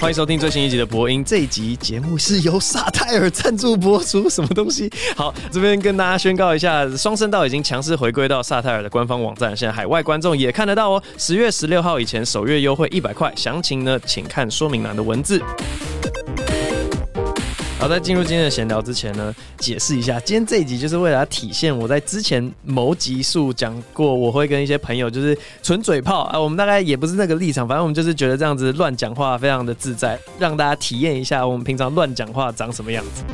欢迎收听最新一集的播音。这一集节目是由萨泰尔赞助播出，什么东西？好，这边跟大家宣告一下，双声道已经强势回归到萨泰尔的官方网站，现在海外观众也看得到哦。十月十六号以前首月优惠一百块，详情呢，请看说明栏的文字。好，在进入今天的闲聊之前呢，解释一下，今天这一集就是为了要体现我在之前某集数讲过，我会跟一些朋友就是纯嘴炮啊，我们大概也不是那个立场，反正我们就是觉得这样子乱讲话非常的自在，让大家体验一下我们平常乱讲话长什么样子。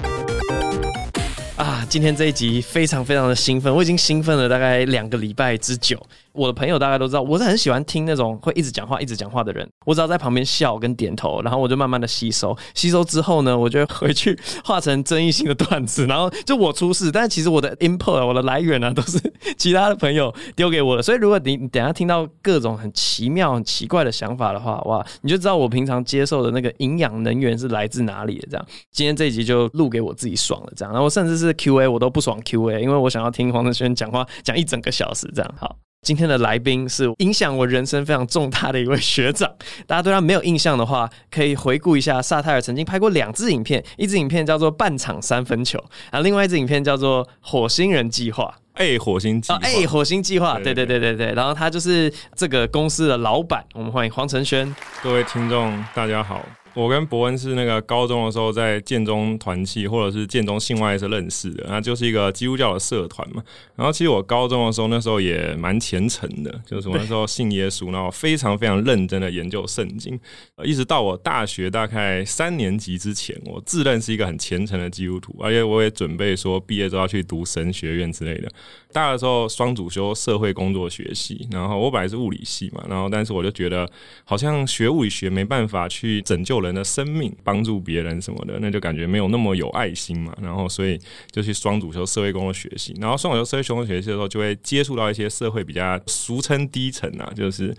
啊，今天这一集非常非常的兴奋，我已经兴奋了大概两个礼拜之久。我的朋友大概都知道，我是很喜欢听那种会一直讲话、一直讲话的人。我只要在旁边笑跟点头，然后我就慢慢的吸收。吸收之后呢，我就回去化成争议性的段子，然后就我出事。但是其实我的 input，我的来源呢、都是其他的朋友丢给我的。所以如果你等下听到各种很奇妙、很奇怪的想法的话，哇，你就知道我平常接受的那个营养能源是来自哪里的。这样，今天这一集就录给我自己爽了。这样，然后甚至是 Q。Q&A 我都不爽 Q&A，因为我想要听黄承轩讲话讲一整个小时，这样好。今天的来宾是影响我人生非常重大的一位学长，大家对他没有印象的话，可以回顾一下萨泰尔曾经拍过两支影片，一支影片叫做《半场三分球》，啊，另外一支影片叫做《火星人计划》。哎，火星计划，哎，火星计划，对对对对对。然后他就是这个公司的老板，我们欢迎黄承轩。各位听众，大家好。我跟伯恩是那个高中的时候在建中团契，或者是建中信外是认识的，那就是一个基督教的社团嘛。然后其实我高中的时候那时候也蛮虔诚的，就是我那时候信耶稣，然后非常非常认真的研究圣经，一直到我大学大概三年级之前，我自认是一个很虔诚的基督徒，而且我也准备说毕业之后要去读神学院之类的。大的时候双主修社会工作学系，然后我本来是物理系嘛，然后但是我就觉得好像学物理学没办法去拯救人人的生命，帮助别人什么的，那就感觉没有那么有爱心嘛，然后所以就去双主修社会工作学习，然后双主修社会工作学习的时候，就会接触到一些社会比较俗称低层啊，就是。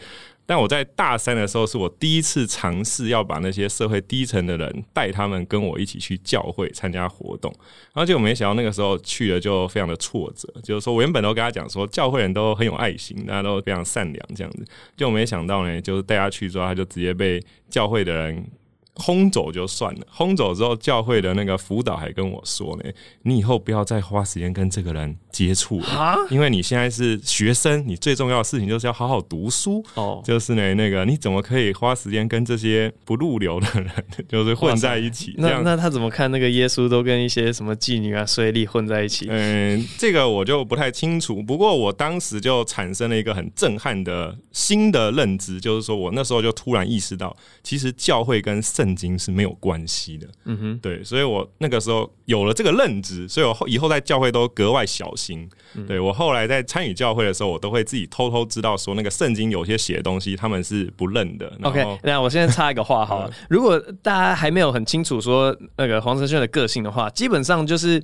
但我在大三的时候，是我第一次尝试要把那些社会低层的人带他们跟我一起去教会参加活动，然后结果没想到那个时候去了就非常的挫折，就是说我原本都跟他讲说教会人都很有爱心，大家都非常善良这样子，就没想到呢，就是带他去之后，他就直接被教会的人。轰走就算了，轰走之后，教会的那个辅导还跟我说呢：“你以后不要再花时间跟这个人接触了，因为你现在是学生，你最重要的事情就是要好好读书。哦，就是呢，那个你怎么可以花时间跟这些不入流的人，就是混在一起？那那他怎么看那个耶稣都跟一些什么妓女啊、税吏混在一起？嗯，这个我就不太清楚。不过我当时就产生了一个很震撼的新的认知，就是说我那时候就突然意识到，其实教会跟圣圣经是没有关系的，嗯哼，对，所以我那个时候有了这个认知，所以我后以后在教会都格外小心。嗯、对我后来在参与教会的时候，我都会自己偷偷知道说，那个圣经有些写的东西他们是不认的。OK，那我现在插一个话好了，如果大家还没有很清楚说那个黄承轩的个性的话，基本上就是。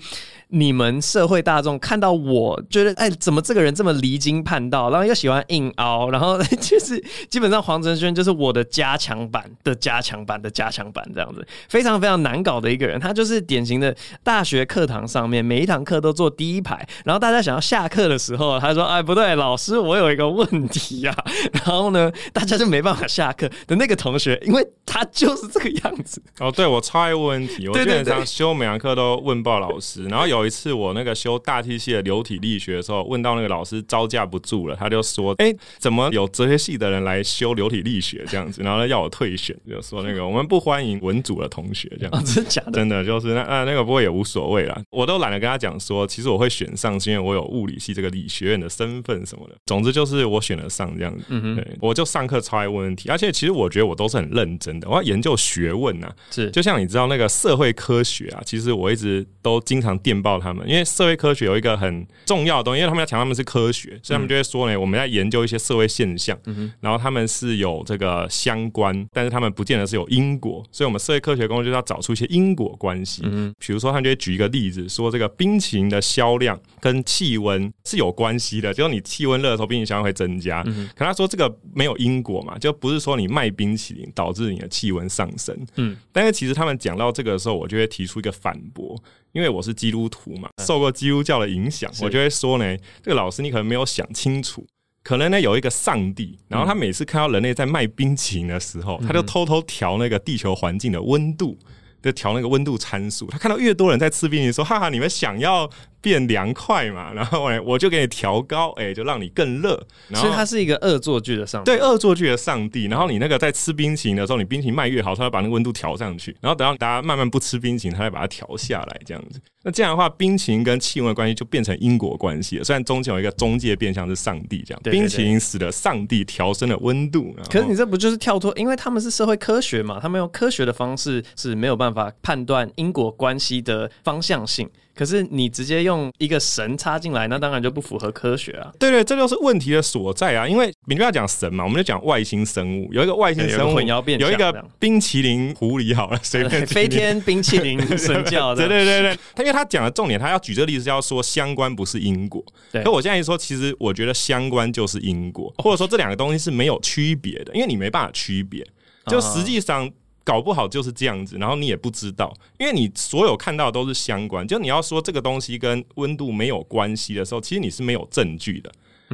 你们社会大众看到我觉得，哎，怎么这个人这么离经叛道，然后又喜欢硬凹，然后就是基本上黄承轩就是我的加强版的加强版的加强版这样子，非常非常难搞的一个人。他就是典型的大学课堂上面每一堂课都坐第一排，然后大家想要下课的时候，他说：“哎，不对，老师，我有一个问题呀。”然后呢，大家就没办法下课的那个同学，因为他就是这个样子。哦，对，我超爱问问题，我基本上修每堂课都问爆老师，然后有。有一次我那个修大气系的流体力学的时候，问到那个老师招架不住了，他就说：“哎、欸，怎么有哲学系的人来修流体力学这样子？”然后呢，要我退选，就说那个我们不欢迎文组的同学这样子。哦、真的假的？真的就是那啊那个不过也无所谓啦，我都懒得跟他讲说，其实我会选上是因为我有物理系这个理学院的身份什么的。总之就是我选了上这样子。嗯哼，对，我就上课超爱问问题，而且其实我觉得我都是很认真的，我要研究学问呐、啊。是，就像你知道那个社会科学啊，其实我一直都经常电报。他们因为社会科学有一个很重要的东西，因为他们要强调他们是科学，所以他们就会说呢，我们在研究一些社会现象，然后他们是有这个相关，但是他们不见得是有因果，所以我们社会科学工作就是要找出一些因果关系。嗯，比如说他们就会举一个例子，说这个冰淇淋的销量跟气温是有关系的，就是你气温热的时候，冰淇淋销量会增加。嗯可他说这个没有因果嘛，就不是说你卖冰淇淋导致你的气温上升。嗯，但是其实他们讲到这个的时候，我就会提出一个反驳。因为我是基督徒嘛，受过基督教的影响，我就会说呢，这个老师你可能没有想清楚，可能呢有一个上帝，然后他每次看到人类在卖冰淇淋的时候，他就偷偷调那个地球环境的温度，就调那个温度参数。他看到越多人在吃冰淇淋，说：“哈哈，你们想要。”变凉快嘛，然后我就给你调高，哎、欸，就让你更热。所以它是一个恶作剧的上帝，对，恶作剧的上帝。然后你那个在吃冰淇淋的时候，你冰淇淋卖越好，它会把那个温度调上去。然后等到大家慢慢不吃冰淇淋，它会把它调下来，这样子。那这样的话，冰淇淋跟气温的关系就变成因果关系了。虽然中间有一个中介变相是上帝这样，冰淇淋使得上帝调升了温度。可是你这不就是跳脱？因为他们是社会科学嘛，他们用科学的方式是没有办法判断因果关系的方向性。可是你直接用一个神插进来，那当然就不符合科学啊。对对，这就是问题的所在啊。因为你不要讲神嘛，我们就讲外星生物。有一个外星生物，有一个冰淇淋狐狸，好了，随便 飞天冰淇淋神教的。对对对对，他因为他讲的重点，他要举这个例子，是要说相关不是因果。对。可我现在一说，其实我觉得相关就是因果，或者说这两个东西是没有区别的，因为你没办法区别。就实际上。搞不好就是这样子，然后你也不知道，因为你所有看到的都是相关。就你要说这个东西跟温度没有关系的时候，其实你是没有证据的，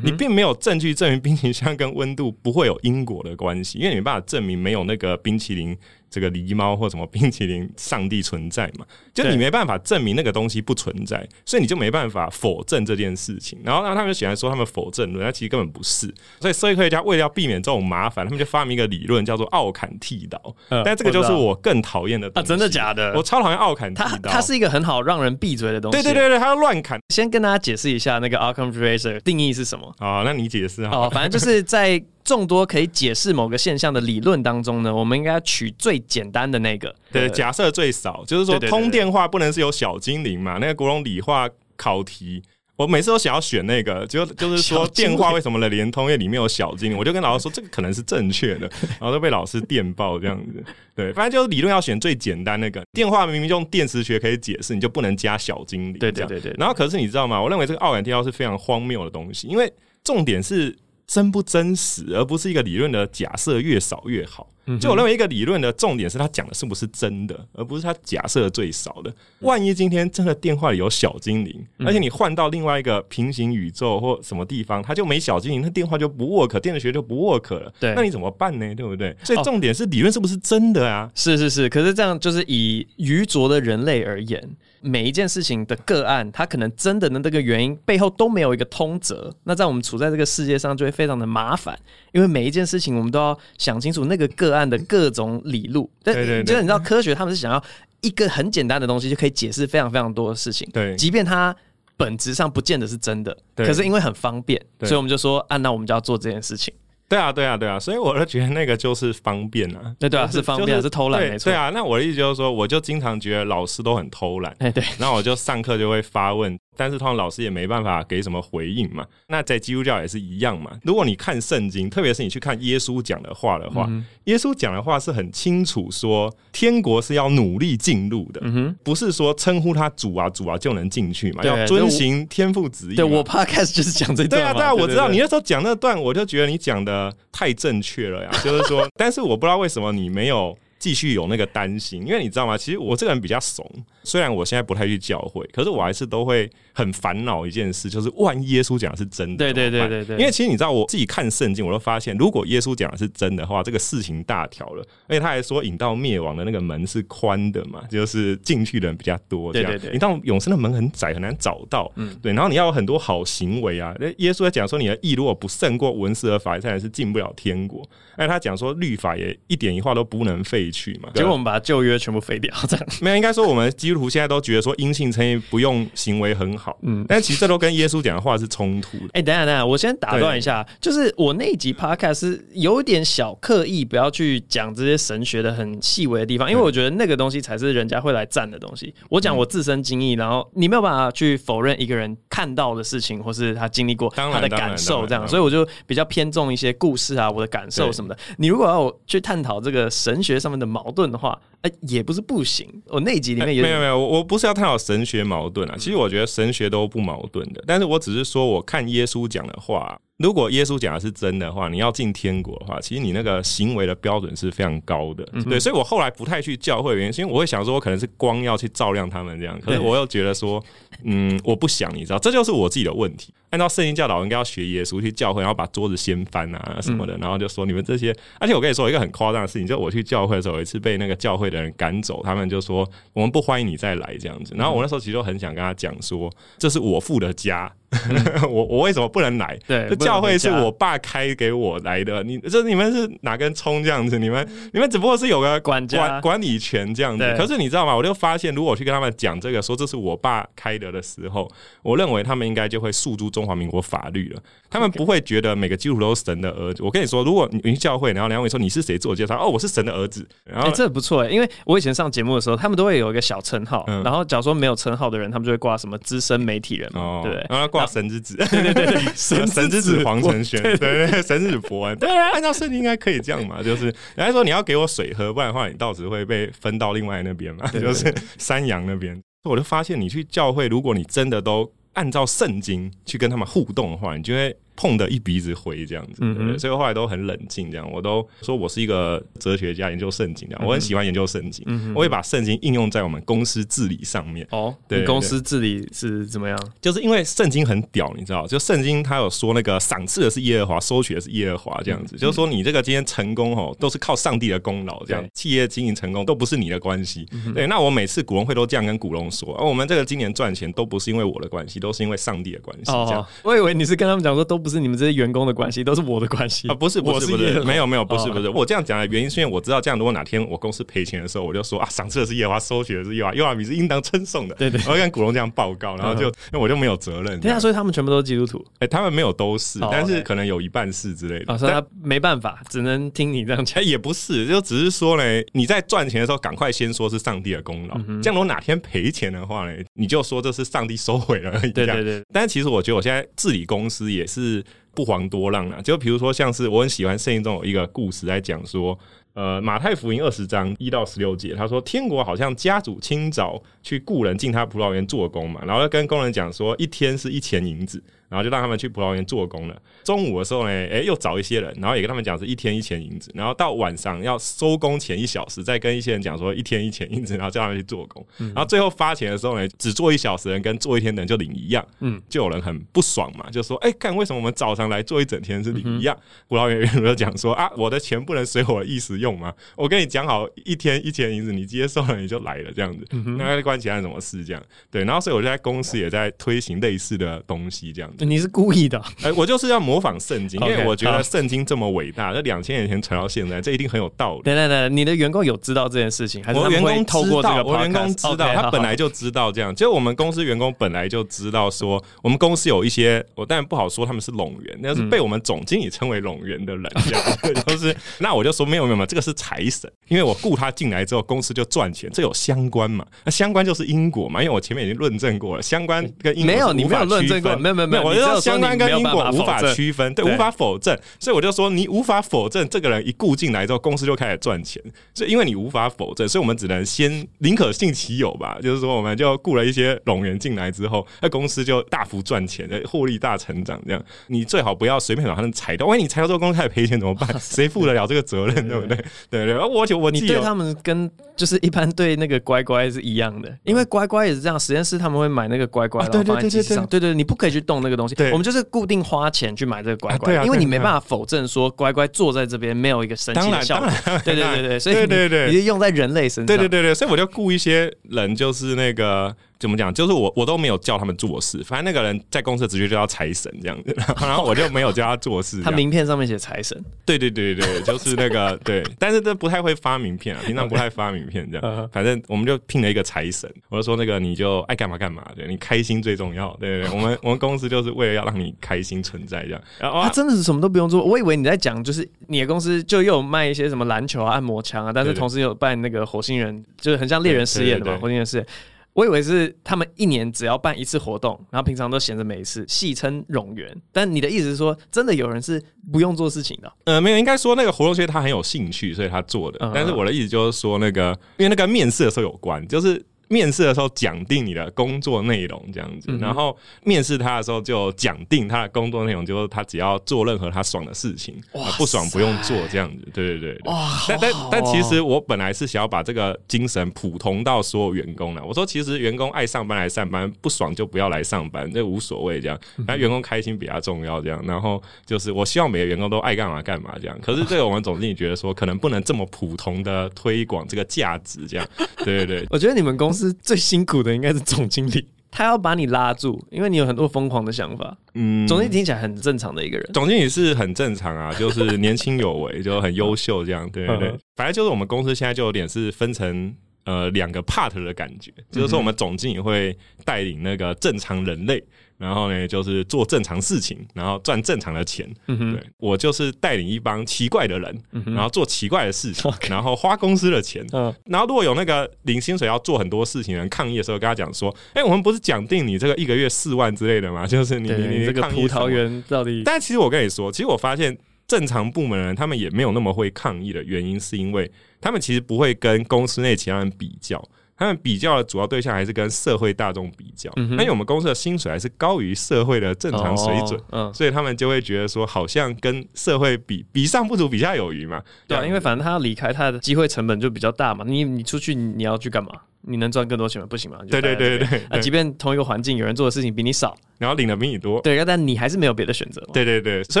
你并没有证据证明冰淇淋箱跟温度不会有因果的关系，因为你没办法证明没有那个冰淇淋。这个狸猫或什么冰淇淋上帝存在嘛？就你没办法证明那个东西不存在，所以你就没办法否认这件事情。然后让他们喜欢说他们否证论，那其实根本不是。所以社会科学家为了要避免这种麻烦，他们就发明一个理论叫做奥坎剃刀。呃、但这个就是我更讨厌的啊！真的假的？我超讨厌奥坎剃刀。它它是一个很好让人闭嘴的东西。对对对对，它要乱砍。先跟大家解释一下那个 Occam's Razor 定义是什么？啊，那你解释哦，反正就是在。众多可以解释某个现象的理论当中呢，我们应该取最简单的那个。对，假设最少，就是说通电话不能是有小精灵嘛？那个国中理化考题，我每次都想要选那个，就就是说电话为什么能连通？因为里面有小精灵，我就跟老师说这个可能是正确的，然后都被老师电爆这样子。对，反正就是理论要选最简单那个。电话明明用电磁学可以解释，你就不能加小精灵。对对对对。然后可是你知道吗？我认为这个奥坎剃刀是非常荒谬的东西，因为重点是。真不真实，而不是一个理论的假设越少越好。就我认为，一个理论的重点是他讲的是不是真的，而不是他假设最少的。万一今天真的电话里有小精灵，而且你换到另外一个平行宇宙或什么地方，它就没小精灵，那电话就不 work，电子学就不 work 了。对，那你怎么办呢？对不对？所以重点是理论是不是真的啊？是是是。可是这样就是以愚拙的人类而言。每一件事情的个案，它可能真的的这个原因背后都没有一个通则。那在我们处在这个世界上，就会非常的麻烦，因为每一件事情我们都要想清楚那个个案的各种理路。对对对，就是你知道科学他们是想要一个很简单的东西就可以解释非常非常多的事情。对，即便它本质上不见得是真的，可是因为很方便，所以我们就说啊，那我们就要做这件事情。对啊，对啊，对啊，所以我就觉得那个就是方便啊。对对啊，是方便，是偷懒，没错。对啊，那我的意思就是说，我就经常觉得老师都很偷懒。哎，对。然后我就上课就会发问。但是通常老师也没办法给什么回应嘛。那在基督教也是一样嘛。如果你看圣经，特别是你去看耶稣讲的话的话，嗯、耶稣讲的话是很清楚说，天国是要努力进入的，嗯、不是说称呼他主啊主啊就能进去嘛。要遵行天父旨意。对我 podcast 就是讲这段。对啊，对啊，我知道你那时候讲那段，我就觉得你讲的太正确了呀。就是说，但是我不知道为什么你没有。继续有那个担心，因为你知道吗？其实我这个人比较怂，虽然我现在不太去教会，可是我还是都会很烦恼一件事，就是万一耶稣讲的是真的，对对对对对。因为其实你知道，我自己看圣经，我都发现，如果耶稣讲的是真的话，这个事情大条了。而且他还说，引到灭亡的那个门是宽的嘛，就是进去的人比较多，这样。对对对。引到永生的门很窄，很难找到。嗯，对。然后你要有很多好行为啊。耶稣在讲说，你的义如果不胜过文士和法利赛人，是进不了天国。而且他讲说，律法也一点一画都不能废。去嘛？结果我们把旧约全部废掉，这样没有。应该说，我们基督徒现在都觉得说，阴性称义不用行为很好。嗯，但其实这都跟耶稣讲的话是冲突的。哎、欸，等下等下，我先打断一下，就是我那一集 podcast 是有点小刻意，不要去讲这些神学的很细微的地方，因为我觉得那个东西才是人家会来赞的东西。我讲我自身经历，然后你没有办法去否认一个人看到的事情，或是他经历过他的感受，这样，所以我就比较偏重一些故事啊，我的感受什么的。你如果要我去探讨这个神学上面的矛盾的话，哎，也不是不行。我那集里面也没有，我我不是要探讨神学矛盾啊。其实我觉得神学都不矛盾的，但是我只是说，我看耶稣讲的话，如果耶稣讲的是真的话，你要进天国的话，其实你那个行为的标准是非常高的。嗯、对，所以我后来不太去教会的原因，是因为我会想说，我可能是光要去照亮他们这样，可是我又觉得说，嗯，我不想，你知道，这就是我自己的问题。按照圣经教导，应该要学耶稣去教会，然后把桌子掀翻啊什么的，然后就说你们这些。而且我跟你说一个很夸张的事情，就我去教会的时候，有一次被那个教会的人赶走，他们就说我们不欢迎你再来这样子。然后我那时候其实就很想跟他讲说，这是我父的家。我我为什么不能来？对，这教会是我爸开给我来的。你这你们是哪根葱这样子？你们你们只不过是有个管管管理权这样子。可是你知道吗？我就发现，如果我去跟他们讲这个，说这是我爸开的的时候，我认为他们应该就会诉诸中华民国法律了。他们不会觉得每个基督徒都是神的儿子。我跟你说，如果你去教会，然后两位说你是谁自我介绍，哦，我是神的儿子。然后、欸、这不错哎，因为我以前上节目的时候，他们都会有一个小称号，嗯、然后假如说没有称号的人，他们就会挂什么资深媒体人嘛，哦、对不对？然后挂神之子。对对对，神神之子黄承轩，对神之子伯恩，对啊，按照圣经应该可以这样嘛，就是人家说你要给我水喝，不然的话你到时会被分到另外那边嘛，就是山羊那边。我就发现你去教会，如果你真的都按照圣经去跟他们互动的话，你就会。碰的一鼻子灰这样子，嗯嗯，所以后来都很冷静，这样我都说我是一个哲学家，研究圣经这样，我很喜欢研究圣经，嗯、我会把圣经应用在我们公司治理上面。哦，对，公司治理是怎么样？就是因为圣经很屌，你知道，就圣经它有说那个赏赐的是耶和华，收取的是耶和华，这样子，嗯、就是说你这个今天成功哦，都是靠上帝的功劳，这样，企业经营成功都不是你的关系。嗯、对，那我每次股东会都这样跟股东说，而我们这个今年赚钱都不是因为我的关系，都是因为上帝的关系。哦，这样，我以为你是跟他们讲说，都不是你们这些员工。的关系都是我的关系啊，不是不是不是，没有没有不是不是，我这样讲的原因是因为我知道这样，如果哪天我公司赔钱的时候，我就说啊，赏赐的是耶和华，收取的是耶和华，耶和华你是应当称颂的。对对，我要跟股东这样报告，然后就那我就没有责任。对啊，所以他们全部都是基督徒，哎，他们没有都是，但是可能有一半是之类的。所以他没办法，只能听你这样讲。也不是，就只是说呢，你在赚钱的时候，赶快先说是上帝的功劳。这样如果哪天赔钱的话呢，你就说这是上帝收回了而已。对对对。但是其实我觉得我现在治理公司也是。不遑多让啊！就比如说，像是我很喜欢圣经中有一个故事在讲说，呃，马太福音二十章一到十六节，他说天国好像家主清早去雇人进他葡萄园做工嘛，然后跟工人讲说，一天是一钱银子。然后就让他们去葡萄园做工了。中午的时候呢，哎，又找一些人，然后也跟他们讲是一天一钱银子。然后到晚上要收工前一小时，再跟一些人讲说一天一钱银子，然后叫他们去做工。嗯、然后最后发钱的时候呢，只做一小时的人跟做一天的人就领一样。嗯，就有人很不爽嘛，就说：“哎，看为什么我们早上来做一整天是领一样？”嗯、葡萄园园主就讲说：“啊，我的钱不能随我的意思用吗？我跟你讲好一天一钱银子，你接受了你就来了这样子。嗯哼”那关其他人什么事这样？对，然后所以我就在公司也在推行类似的东西这样子。你是故意的？哎、欸，我就是要模仿圣经，因为我觉得圣经这么伟大，这两千年前传到现在，这一定很有道理。对对对，你的员工有知道这件事情，还是我员工透过这个？我员工知道，他本来就知道这样。就我们公司员工本来就知道说，我们公司有一些，我当然不好说他们是拢员，那是被我们总经理称为拢员的人，这样就是。那我就说没有没有没有，这个是财神，因为我雇他进来之后，公司就赚钱，这有相关嘛？那相关就是因果嘛？因为我前面已经论证过了，相关跟因果没有你没有论证过，没有没有没有，我就说相关跟因果无法区分，对，无法否证，所以我就说你无法否证，这个人一雇进来之后，公司就开始赚钱，所以因为你无法否证，所以我们只能先宁可信其有吧，就是说我们就雇了一些冗员进来之后，那公司就大幅赚钱，获利大成长，这样。你最好不要随便把他们裁掉，万一你裁掉之后公司开始赔钱怎么办？谁负得了这个责任，对不对？对。对，我就我你对他们跟就是一般对那个乖乖是一样的，因为乖乖也是这样，实验室他们会买那个乖乖，然后放在机上，对对，你不可以去动那个东西，我们就是固定花钱去买这个乖乖，因为你没办法否认说乖乖坐在这边没有一个神奇的效果。对对对对，所以对对对，你是用在人类身上。对对对对，所以我就雇一些人，就是那个。怎么讲？就是我我都没有叫他们做事，反正那个人在公司直接就叫财神这样子，然后我就没有叫他做事。他名片上面写财神。对对对对，就是那个 对，但是这不太会发名片啊，平常不太发名片这样。反正我们就聘了一个财神，我就说那个你就爱干嘛干嘛，对，你开心最重要。对对对，我们我们公司就是为了要让你开心存在这样。然后他真的是什么都不用做，我以为你在讲就是你的公司就又有卖一些什么篮球啊、按摩枪啊，但是同时有办那个火星人，就是很像猎人试验的嘛，火星人试验。我以为是他们一年只要办一次活动，然后平常都闲着没事，戏称冗员。但你的意思是说，真的有人是不用做事情的？呃，没有，应该说那个活动其实他很有兴趣，所以他做的。嗯、但是我的意思就是说，那个因为那个面试的时候有关，就是面试的时候讲定你的工作内容这样子，嗯、然后面试他的时候就讲定他的工作内容，就是他只要做任何他爽的事情，不爽不用做这样子。对对对，对，哇，但但但其实我本来是想要把这个精神普通到所有员工的。我说其实员工爱上班来上班，不爽就不要来上班，这无所谓这样。那员工开心比较重要这样。然后就是我希望每个员工都爱干嘛干嘛这样。可是这个我们总经理觉得说，可能不能这么普通的推广这个价值这样。对对对，我觉得你们公司最辛苦的应该是总经理，他要把你拉住，因为你有很多疯狂的想法。嗯，总经理听起来很正常的一个人，总经理是很正常啊，就是年轻有为，就很优秀这样。对对对，反正就是我们公司现在就有点是分成呃两个 part 的感觉，就是说我们总经理会带领那个正常人类。然后呢，就是做正常事情，然后赚正常的钱。嗯哼，对，我就是带领一帮奇怪的人，然后做奇怪的事情然后花公司的钱。嗯，然后如果有那个领薪水要做很多事情的人抗议的时候，跟他讲说：“哎，我们不是讲定你这个一个月四万之类的吗？就是你你你这个葡萄园到底……但其实我跟你说，其实我发现正常部门的人他们也没有那么会抗议的原因，是因为他们其实不会跟公司内其他人比较。”他们比较的主要对象还是跟社会大众比较，嗯哼，因为我们公司的薪水还是高于社会的正常水准，哦、嗯，所以他们就会觉得说，好像跟社会比，比上不足，比下有余嘛。对啊，因为反正他要离开，他的机会成本就比较大嘛。你你出去你要去干嘛？你能赚更多钱吗？不行吗？对对对对，啊，即便同一个环境，有人做的事情比你少，然后领的比你多，对，但你还是没有别的选择。对对对，所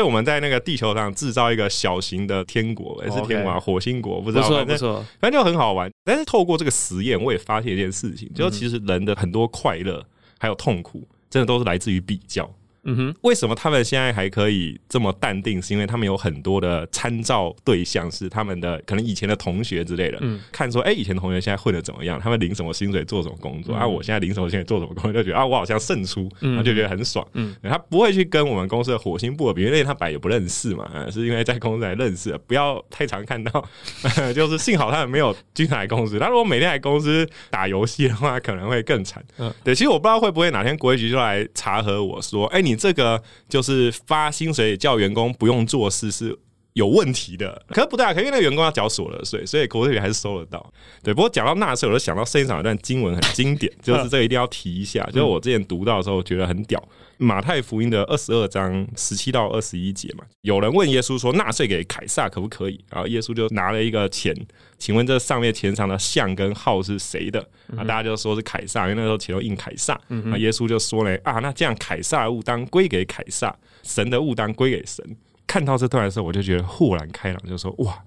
以我们在那个地球上制造一个小型的天国，也是天国啊，火星国，不知道，不错不错，反正就很好玩。但是透过这个实验，我也发现一件事情，就是其实人的很多快乐还有痛苦，真的都是来自于比较。嗯哼，为什么他们现在还可以这么淡定？是因为他们有很多的参照对象，是他们的可能以前的同学之类的。嗯，看说，哎、欸，以前同学现在混的怎么样？他们领什么薪水，做什么工作？嗯、啊，我现在领什么薪水，做什么工作？就觉得啊，我好像胜出，然后就觉得很爽。嗯，他不会去跟我们公司的火星部的比，因为他本来也不认识嘛，是因为在公司才认识，不要太常看到。就是幸好他们没有经常来公司，他如果每天来公司打游戏的话，可能会更惨。嗯，对，其实我不知道会不会哪天国税局就来查核我说，哎、欸，你这个。就是发薪水叫员工不用做事是有问题的，可是不对啊，可因为那个员工要缴所得税，所以国税局还是收得到。对，不过讲到纳税，我就想到圣经上有段经文很经典，就是这个一定要提一下。就是我之前读到的时候，觉得很屌。马太福音的二十二章十七到二十一节嘛，有人问耶稣说：“纳税给凯撒可不可以？”然后耶稣就拿了一个钱，请问这上面钱上的像跟号是谁的？啊，大家就说是凯撒，因为那时候钱都印凯撒。啊，耶稣就说呢：“啊，那这样凯撒的物当归给凯撒，神的物当归给神。”看到这段的时候，我就觉得豁然开朗，就说：“哇！”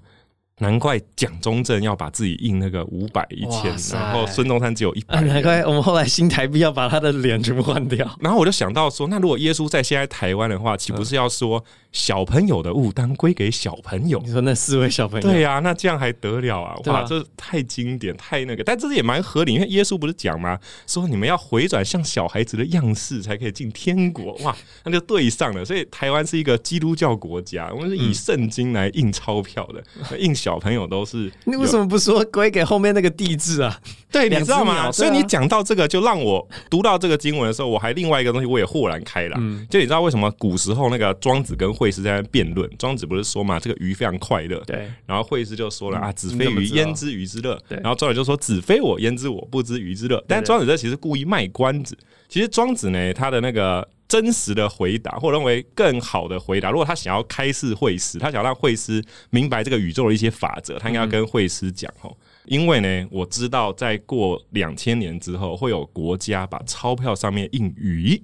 难怪蒋中正要把自己印那个五百一千，然后孙中山只有一百。难怪我们后来新台币要把他的脸全部换掉。然后我就想到说，那如果耶稣在现在台湾的话，岂不是要说？小朋友的物当归给小朋友。你说那四位小朋友？对呀、啊，那这样还得了啊？哇，这太经典，太那个，但这是也蛮合理，因为耶稣不是讲吗？说你们要回转像小孩子的样式，才可以进天国。哇，那就对上了。所以台湾是一个基督教国家，我们是以圣经来印钞票的，嗯、印小朋友都是。你为什么不说归给后面那个地字啊？对，你知道吗？啊、所以你讲到这个，就让我读到这个经文的时候，我还另外一个东西，我也豁然开朗。嗯、就你知道为什么古时候那个庄子跟惠施在那辩论？庄子不是说嘛，这个鱼非常快乐。对。然后惠施就说了啊，子非鱼焉知鱼之乐？对。然后庄子就说子非我焉知我不知鱼之乐？但庄子这其实故意卖关子。其实庄子呢，他的那个真实的回答，或认为更好的回答，如果他想要开示惠施，他想让惠施明白这个宇宙的一些法则，他应该要跟惠施讲吼。因为呢，我知道在过两千年之后，会有国家把钞票上面印鱼，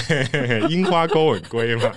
樱花勾吻龟嘛，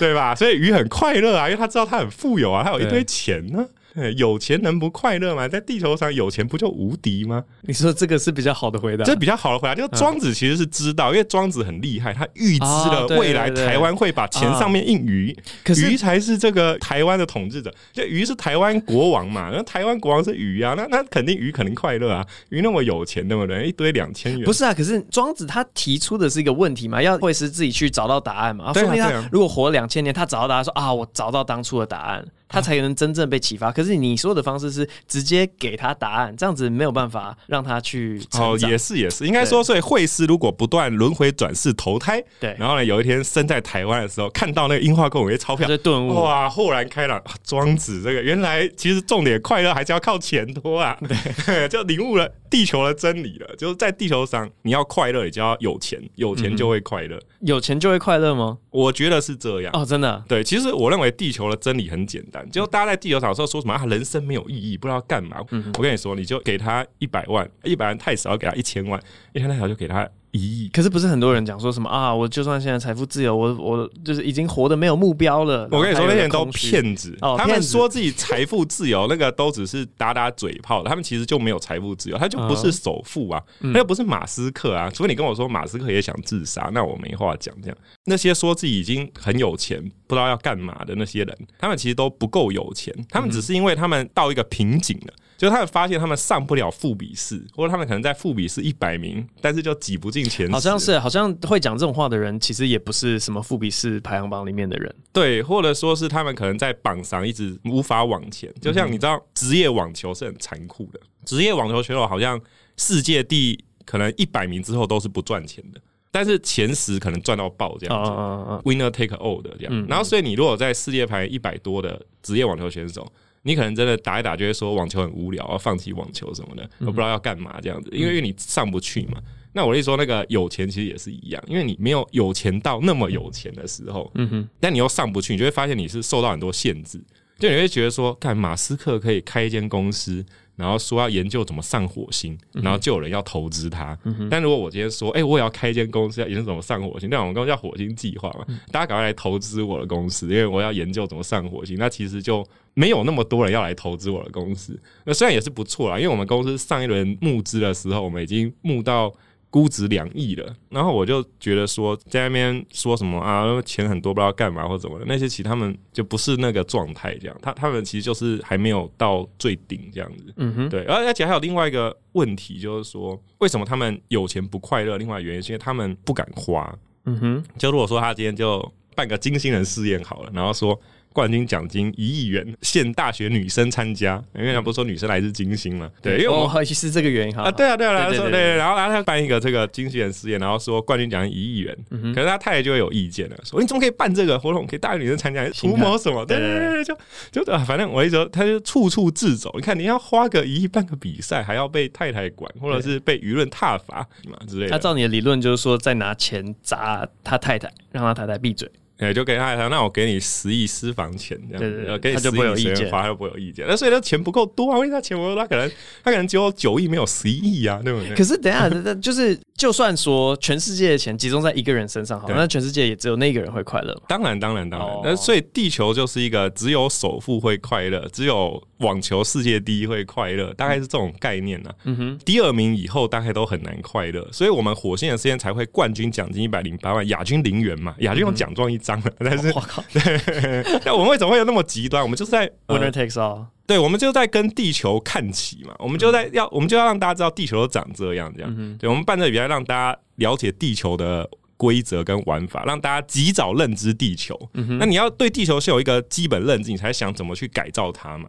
对吧？所以鱼很快乐啊，因为他知道他很富有啊，他有一堆钱呢。有钱能不快乐吗？在地球上有钱不就无敌吗？你说这个是比较好的回答，这比较好的回答。就是庄子其实是知道，因为庄子很厉害，他预知了未来台湾会把钱上面印鱼，鱼才是这个台湾的统治者。就鱼是台湾国王嘛，那台湾国王是鱼啊，那那肯定鱼肯定快乐啊。鱼那么有钱，对不对？一堆两千元，不是啊？可是庄子他提出的是一个问题嘛，要惠施自己去找到答案嘛。说明他如果活两千年，他找到答案说啊，我找到当初的答案。他才能真正被启发。可是你说的方式是直接给他答案，这样子没有办法让他去哦，也是也是，应该说，所以惠施如果不断轮回转世投胎，对，然后呢，有一天生在台湾的时候，看到那个樱花龚有些钞票，顿悟哇，豁然开朗，庄子这个原来其实重点快乐还是要靠钱多啊，对，就领悟了地球的真理了，就是在地球上你要快乐，你就要有钱，有钱就会快乐，嗯，有钱就会快乐吗？我觉得是这样。哦，真的，对，其实我认为地球的真理很简单，就大家在地球上的时候说什么啊，人生没有意义，不知道干嘛，嗯，我跟你说，你就给他一百万，一百万太少，给他一千万，一千万太少就给他。一亿，可是不是很多人讲说什么啊？我就算现在财富自由，我我就是已经活得没有目标了。我跟你说，那些人都骗子，哦、他们说自己财富自由，那个都只是打打嘴炮的。他们其实就没有财富自由，他就不是首富啊，他又不是马斯克啊。除非你跟我说马斯克也想自杀，那我没话讲。这样那些说自己已经很有钱，不知道要干嘛的那些人，他们其实都不够有钱，他们只是因为他们到一个瓶颈了。就他们发现他们上不了副比试，或者他们可能在副比试一百名，但是就挤不进前十。好像是，好像会讲这种话的人，其实也不是什么副比试排行榜里面的人。对，或者说是他们可能在榜上一直无法往前。就像你知道，职业网球是很残酷的，职业网球选手好像世界第可能一百名之后都是不赚钱的，但是前十可能赚到爆这样子，uh, uh, uh, uh. Winner take all 的这样。嗯、然后，所以你如果在世界排一百多的职业网球选手。你可能真的打一打就会说网球很无聊，要放弃网球什么的，我不知道要干嘛这样子，因为你上不去嘛。那我跟你说，那个有钱其实也是一样，因为你没有有钱到那么有钱的时候，嗯哼，但你又上不去，你就会发现你是受到很多限制，就你会觉得说，看马斯克可以开一间公司。然后说要研究怎么上火星，然后就有人要投资它。嗯、但如果我今天说，哎、欸，我也要开一间公司，要研究怎么上火星，那我们公司叫火星计划嘛，嗯、大家赶快来投资我的公司，因为我要研究怎么上火星。那其实就没有那么多人要来投资我的公司。那虽然也是不错啦，因为我们公司上一轮募资的时候，我们已经募到。估值两亿了，然后我就觉得说，在那边说什么啊，钱很多不知道干嘛或怎么的，那些其实他们就不是那个状态，这样，他他们其实就是还没有到最顶这样子，嗯哼，对，而而且还有另外一个问题，就是说为什么他们有钱不快乐？另外原因是因为他们不敢花，嗯哼，就如果说他今天就办个金星人试验好了，然后说。冠军奖金一亿元，限大学女生参加，因为他不是说女生来自金星嘛？对，因为我们其实是这个原因哈啊，对啊，对啊，对对对，然后然后他办一个这个金星人试验，然后说冠军奖金一亿元，可是他太太就会有意见了，说你怎么可以办这个活动，给大学女生参加，图谋什么？对对对，就就啊，反正我一说他就处处自走。你看你要花个一亿办个比赛，还要被太太管，或者是被舆论挞伐嘛之类的。他照你的理论就是说，再拿钱砸他太太，让他太太闭嘴。哎，就给他他，那我给你十亿私房钱这样，对对对，给你十亿，他就不会有意见，他就不会有意见。那所以他钱不够多啊，因为他钱不够多，他可能他可能只有九亿，没有十一亿啊，对不对？可是等一下，就是就算说全世界的钱集中在一个人身上，好，那全世界也只有那个人会快乐。当然，当然，当然。那所以地球就是一个只有首富会快乐，只有网球世界第一会快乐，大概是这种概念呢。嗯哼，第二名以后大概都很难快乐，所以我们火星人实验才会冠军奖金一百零八万，亚军零元嘛，亚军用奖状一张，但是。对，那我们为什么会有那么极端？我们就是在 winner takes all。对，我们就在跟地球看齐嘛。我们就在要，我们就要让大家知道地球都长这样，这样。对，我们办这个比赛，让大家了解地球的规则跟玩法，让大家及早认知地球。那你要对地球是有一个基本认知，你才想怎么去改造它嘛。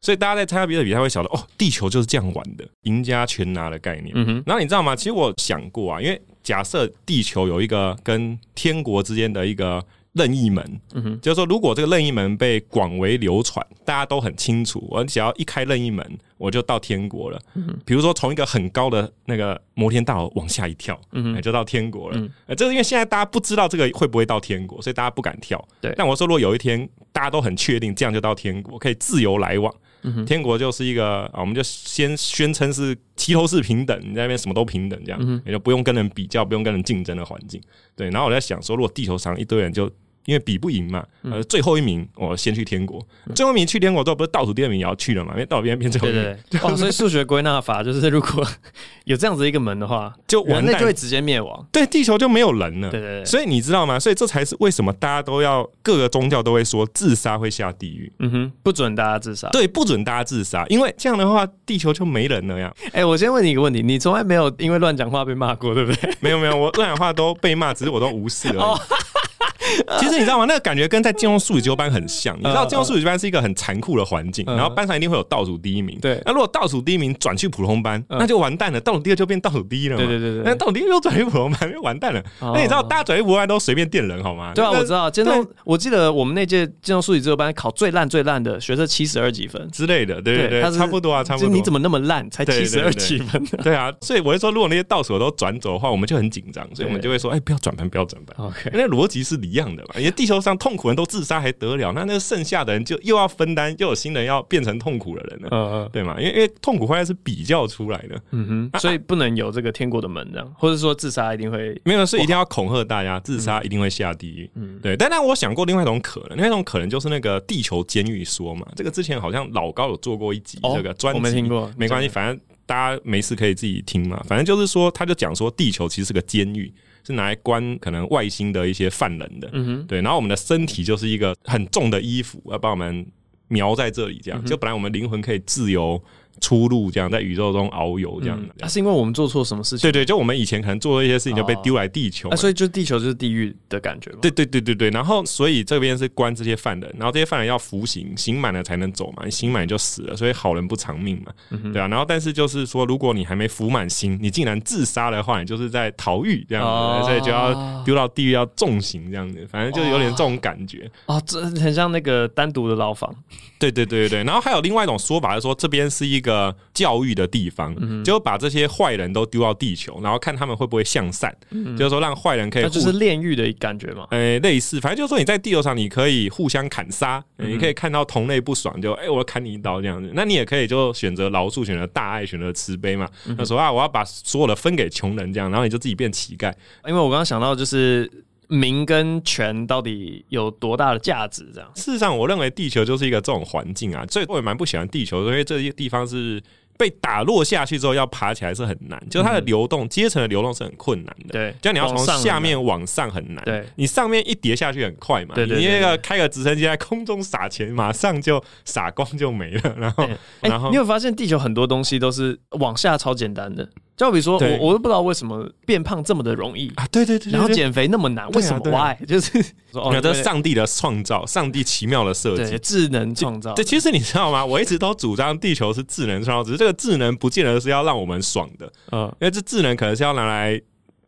所以大家在参加别的比赛会晓得，哦，地球就是这样玩的，赢家全拿的概念。然后你知道吗？其实我想过啊，因为假设地球有一个跟天国之间的一个。任意门，嗯哼，就是说，如果这个任意门被广为流传，大家都很清楚，我只要一开任意门，我就到天国了。嗯哼，比如说从一个很高的那个摩天大楼往下一跳，嗯哼，就到天国了。嗯哼，这是因为现在大家不知道这个会不会到天国，所以大家不敢跳。对，但我说，如果有一天大家都很确定这样就到天国，可以自由来往，嗯，天国就是一个啊，我们就先宣称是齐头式平等，你在那边什么都平等，这样，嗯，也就不用跟人比较，不用跟人竞争的环境。对，然后我在想说，如果地球上一堆人就因为比不赢嘛，呃，最后一名我先去天国，最后一名去天国之后，不是倒数第二名也要去了嘛？因为倒数第二名最后一名。对对对。哦，所以数学归纳法就是，如果 有这样子一个门的话，就人类就会直接灭亡，对，地球就没有人了。对对对。所以你知道吗？所以这才是为什么大家都要各个宗教都会说自杀会下地狱。嗯哼，不准大家自杀。对，不准大家自杀，因为这样的话地球就没人了呀。哎，我先问你一个问题，你从来没有因为乱讲话被骂过，对不对？没有没有，我乱讲话都被骂，只是我都无视而已。其实你知道吗？那个感觉跟在金融数理自由班很像。你知道金融数理班是一个很残酷的环境，然后班上一定会有倒数第一名。对，那如果倒数第一名转去普通班，那就完蛋了。倒数第二就变倒数第一了嘛。对对对对。那倒数第一又转去普通班，就完蛋了。那你知道大家转去普通班都随便电人好吗？对啊，我知道。建中，我记得我们那届金融数理自由班考最烂最烂的学生七十二几分之类的。对对对，差不多啊，差不多。你怎么那么烂，才七十二几分？对啊，所以我就说，如果那些倒数都转走的话，我们就很紧张，所以我们就会说，哎，不要转班，不要转班。OK，因为逻辑是一样的嘛。因为地球上痛苦人都自杀还得了，那那个剩下的人就又要分担，又有新人要变成痛苦的人了。嗯嗯，对嘛？因为因为痛苦会是比较出来的。嗯哼，所以不能有这个天国的门这样，或者说自杀一定会没有，是一定要恐吓大家，自杀一定会下地狱。嗯，对。但但我想过另外一种可能，另外一种可能就是那个地球监狱说嘛，这个之前好像老高有做过一集这个专辑，我没听过，没关系，反正大家没事可以自己听嘛。反正就是说，他就讲说地球其实是个监狱。是拿来关可能外星的一些犯人的，嗯哼，对，然后我们的身体就是一个很重的衣服，要把我们描在这里，这样，就本来我们灵魂可以自由。出路这样在宇宙中遨游这样的，那、嗯啊、是因为我们做错什么事情？对对，就我们以前可能做了一些事情就被丢来地球、哦啊，所以就地球就是地狱的感觉。对对对对对，然后所以这边是关这些犯人，然后这些犯人要服刑，刑满了才能走嘛，你刑满就死了，所以好人不偿命嘛，嗯、对啊。然后但是就是说，如果你还没服满刑，你竟然自杀的话，你就是在逃狱这样子，哦、所以就要丢到地狱要重刑这样子，反正就有点这种感觉啊、哦，这很像那个单独的牢房。对对对对对，然后还有另外一种说法是说，这边是一个教育。的地方，就把这些坏人都丢到地球，然后看他们会不会向善，就是说让坏人可以，就是炼狱的感觉嘛。诶，类似，反正就是说你在地球上，你可以互相砍杀，你可以看到同类不爽，就哎，我砍你一刀这样子。那你也可以就选择饶恕，选择大爱，选择慈悲嘛。那说啊，我要把所有的分给穷人这样，然后你就自己变乞丐。因为我刚刚想到就是名跟权到底有多大的价值这样。事实上，我认为地球就是一个这种环境啊，所以我也蛮不喜欢地球，因为这些地方是。被打落下去之后，要爬起来是很难，就它的流动阶层的流动是很困难的。对，就你要从下面往上很难。对，你上面一跌下去很快嘛。对对。你那个开个直升机在空中撒钱，马上就撒光就没了。然后，然后你有发现地球很多东西都是往下超简单的。就比如说，我我都不知道为什么变胖这么的容易啊！对对对，然后减肥那么难，为什么？Why？就是说，这是上帝的创造，上帝奇妙的设计，智能创造。对，其实你知道吗？我一直都主张地球是智能创造，只是这个智能不见得是要让我们爽的，嗯，因为这智能可能是要拿来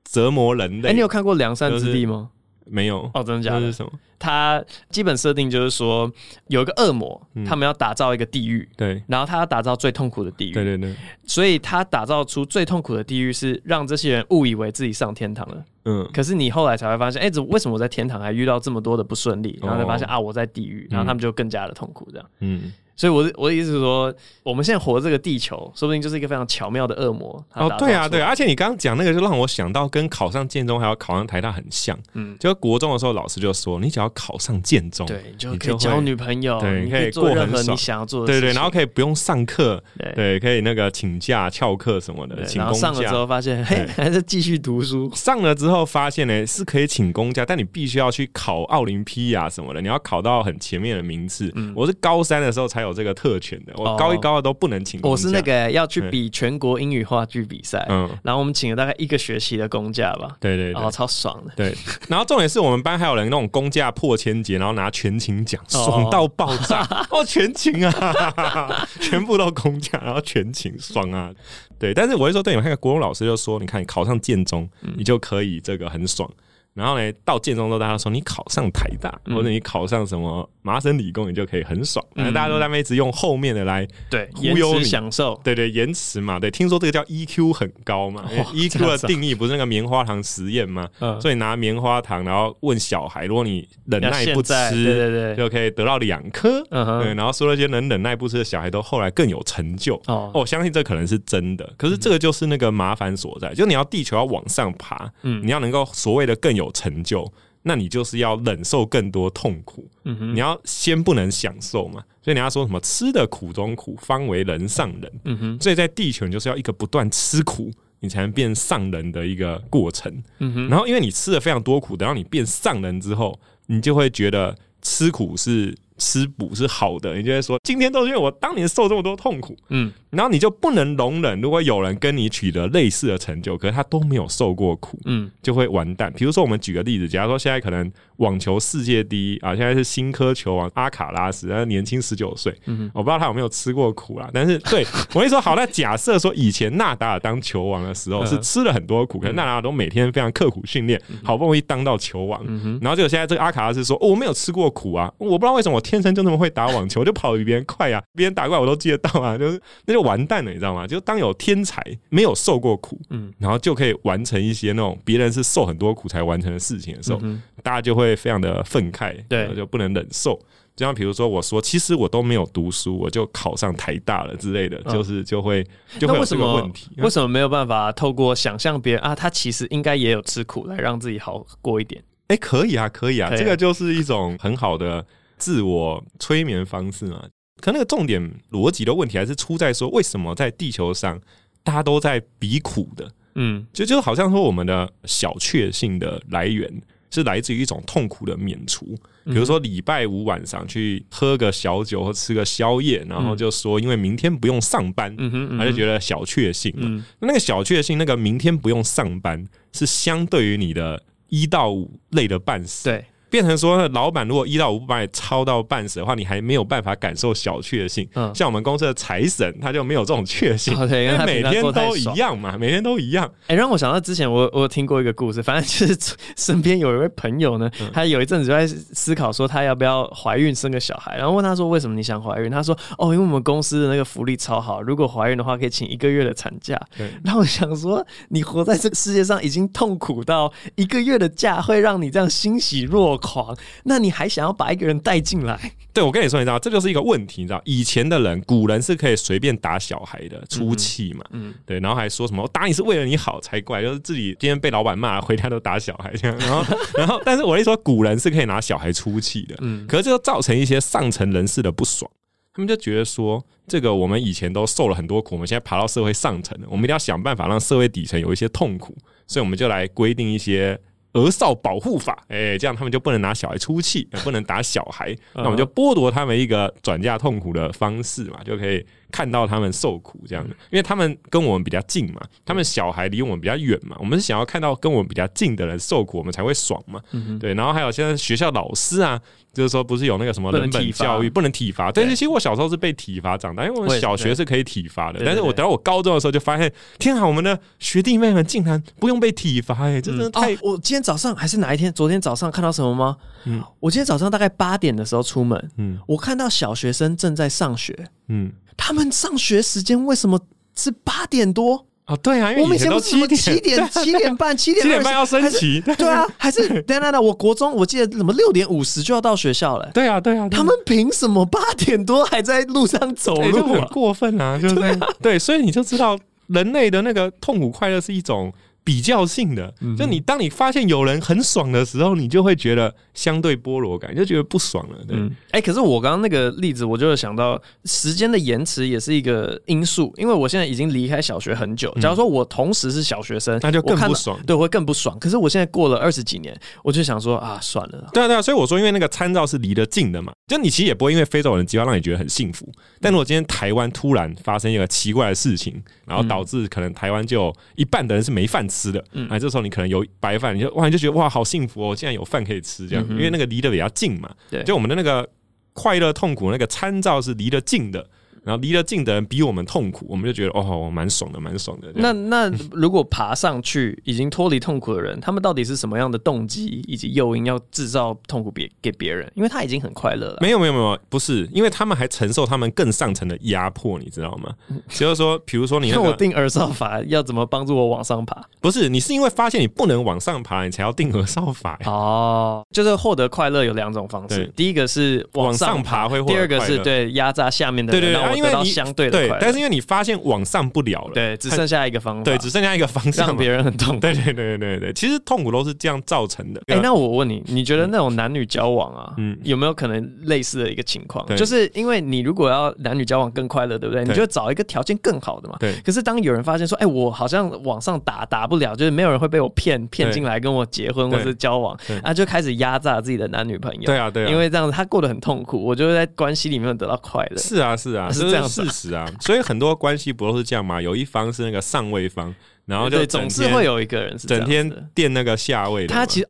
折磨人类。哎，你有看过《良善之地》吗？没有？哦，真的假的？是什么？它基本设定就是说，有一个恶魔，嗯、他们要打造一个地狱，对，然后他要打造最痛苦的地狱，对对对，所以他打造出最痛苦的地狱是让这些人误以为自己上天堂了，嗯，可是你后来才会发现，哎、欸，怎为什么我在天堂还遇到这么多的不顺利？然后才发现、哦、啊，我在地狱，然后他们就更加的痛苦，这样，嗯。所以，我的我的意思是说，我们现在活这个地球，说不定就是一个非常巧妙的恶魔。哦，对啊，对啊，而且你刚刚讲那个，就让我想到跟考上建中还有考上台大很像。嗯，就国中的时候，老师就说，你只要考上建中，对，就可以交女朋友，对，你可以做任何你想要做的对对，然后可以不用上课，对，可以那个请假翘课什么的，请公假。然后上了之后发现，嘿，还是继续读书。上了之后发现呢，是可以请公假，但你必须要去考奥林匹亚什么的，你要考到很前面的名次。嗯，我是高三的时候才有这个特权的。我高一高二都不能请公假。我是那个要去比全国英语话剧比赛，嗯，然后我们请了大概一个学期的公假吧，对对，然后超爽的，对。然后重点是我们班还有人那种公假破千节，然后拿全勤奖，爽到爆炸 哦，全勤啊，全部都公假，然后全勤爽啊，对。但是我会说，对你们那个国中老师就说，你看你考上建中，你就可以这个很爽。然后呢，到建中之后，大家说你考上台大，或者你考上什么麻省理工，你就可以很爽。嗯大家都在那边一直用后面的来对忽悠你享受，对对，延迟嘛，对。听说这个叫 EQ 很高嘛，EQ 的定义不是那个棉花糖实验吗？所以拿棉花糖，然后问小孩，如果你忍耐不吃，对对对，就可以得到两颗。对，然后说那些能忍耐不吃的小孩，都后来更有成就。哦，我相信这可能是真的。可是这个就是那个麻烦所在，就你要地球要往上爬，嗯，你要能够所谓的更。有成就，那你就是要忍受更多痛苦。嗯，你要先不能享受嘛，所以你要说什么“吃的苦中苦，方为人上人”。所以在地球，你就是要一个不断吃苦，你才能变上人的一个过程。然后因为你吃了非常多苦，等到你变上人之后，你就会觉得吃苦是。吃补是好的，你就会说，今天都是因为我当年受这么多痛苦，嗯，然后你就不能容忍，如果有人跟你取得类似的成就，可是他都没有受过苦，嗯，就会完蛋。比如说，我们举个例子，假如说现在可能网球世界第一啊，现在是新科球王阿卡拉斯，他年轻十九岁，嗯，我不知道他有没有吃过苦啦，但是对我跟你说，好，那假设说以前纳达尔当球王的时候是吃了很多苦，可能纳达尔都每天非常刻苦训练，好不容易当到球王，然后结果现在这个阿卡拉斯说，哦，我没有吃过苦啊，我不知道为什么我天生就那么会打网球，就跑得比别人快啊，别人打过来我都接得到啊，就是那就完蛋了，你知道吗？就当有天才没有受过苦，嗯，然后就可以完成一些那种别人是受很多苦才完成的事情的时候，大家就会非常的愤。慨，对，就不能忍受。就像比如说，我说其实我都没有读书，我就考上台大了之类的，就是就会就会有这个问题。为什么没有办法透过想象别人啊，他其实应该也有吃苦，来让自己好过一点？哎，可以啊，可以啊，这个就是一种很好的自我催眠方式嘛。可那个重点逻辑的问题还是出在说，为什么在地球上大家都在比苦的？嗯，就就好像说我们的小确幸的来源。是来自于一种痛苦的免除，比如说礼拜五晚上去喝个小酒或吃个宵夜，然后就说因为明天不用上班，他就觉得小确幸了。那个小确幸，那个明天不用上班，是相对于你的一到五累得半死。对。变成说，老板如果一到五不把你操到半死的话，你还没有办法感受小确幸。嗯，像我们公司的财神，他就没有这种确幸，因为每天都一样嘛，每天都一样。哎，让我想到之前我我听过一个故事，反正就是 身边有一位朋友呢，他有一阵子就在思考说他要不要怀孕生个小孩，然后问他说为什么你想怀孕？他说哦，因为我们公司的那个福利超好，如果怀孕的话可以请一个月的产假。然后我想说，你活在这个世界上已经痛苦到一个月的假会让你这样欣喜若狂，那你还想要把一个人带进来？对，我跟你说，你知道，这就是一个问题，你知道，以前的人，古人是可以随便打小孩的，出气嘛，嗯，对，然后还说什么我打你是为了你好才怪，就是自己今天被老板骂，回家都打小孩这样，然后，然后，但是我一说，古人是可以拿小孩出气的，嗯，可是这就造成一些上层人士的不爽，他们就觉得说，这个我们以前都受了很多苦，我们现在爬到社会上层了，我们一定要想办法让社会底层有一些痛苦，所以我们就来规定一些。儿少保护法，哎、欸，这样他们就不能拿小孩出气，也不能打小孩，那我们就剥夺他们一个转嫁痛苦的方式嘛，就可以看到他们受苦这样的，因为他们跟我们比较近嘛，他们小孩离我们比较远嘛，我们是想要看到跟我们比较近的人受苦，我们才会爽嘛，对。然后还有现在学校老师啊。就是说，不是有那个什么人本教育不能体罚？但是其实我小时候是被体罚长大，因为我们小学是可以体罚的。但是我等到我高中的时候就发现，天啊，我们的学弟妹们竟然不用被体罚，哎，这真的太……我今天早上还是哪一天？昨天早上看到什么吗？嗯，我今天早上大概八点的时候出门，嗯，我看到小学生正在上学，嗯，他们上学时间为什么是八点多？哦，对啊，因为我们以前都七点、七点、七点半、七点、七点半要升旗，对啊，还是等等等，我国中我记得怎么六点五十就要到学校了，对啊，对啊，他们凭什么八点多还在路上走路？很过分啊，就是对，所以你就知道人类的那个痛苦快乐是一种。比较性的，就你当你发现有人很爽的时候，你就会觉得相对菠萝感，就觉得不爽了。对，哎、嗯欸，可是我刚刚那个例子，我就想到时间的延迟也是一个因素，因为我现在已经离开小学很久。假如说我同时是小学生，那就更不爽，对，我会更不爽。可是我现在过了二十几年，我就想说啊，算了。对啊，对啊，所以我说，因为那个参照是离得近的嘛，就你其实也不会因为非洲人计划让你觉得很幸福。但如果今天台湾突然发生一个奇怪的事情，然后导致可能台湾就有一半的人是没饭吃的，嗯，哎，这时候你可能有白饭，你就哇，你就觉得哇，好幸福哦，竟然有饭可以吃，这样，因为那个离得比较近嘛，对，就我们的那个快乐痛苦那个参照是离得近的。然后离得近的人比我们痛苦，我们就觉得哦，蛮爽的，蛮爽的。那那如果爬上去已经脱离痛苦的人，他们到底是什么样的动机以及诱因要制造痛苦别给别人？因为他已经很快乐了。没有没有没有，不是，因为他们还承受他们更上层的压迫，你知道吗？就是说，比如说你、那个，那我定儿少法要怎么帮助我往上爬？不是，你是因为发现你不能往上爬，你才要定儿少法呀。哦，就是获得快乐有两种方式，第一个是往上爬会获得快乐，第二个是对压榨下面的人。对对对。因为你相对的对，但是因为你发现往上不了了，对，只剩下一个方法，对，只剩下一个方向，让别人很痛苦。对对对对对，其实痛苦都是这样造成的。哎、欸，那我问你，你觉得那种男女交往啊，嗯，有没有可能类似的一个情况？嗯、就是因为你如果要男女交往更快乐，对不对？你就找一个条件更好的嘛。对。可是当有人发现说，哎、欸，我好像往上打打不了，就是没有人会被我骗骗进来跟我结婚或是交往，啊，就开始压榨自己的男女朋友。对啊，对啊。因为这样子他过得很痛苦，我就会在关系里面得到快乐。是啊，是啊，是这样事实啊。所以很多。关系不都是这样吗？有一方是那个上位方，然后就总是会有一个人是整天垫那个下位的。他其实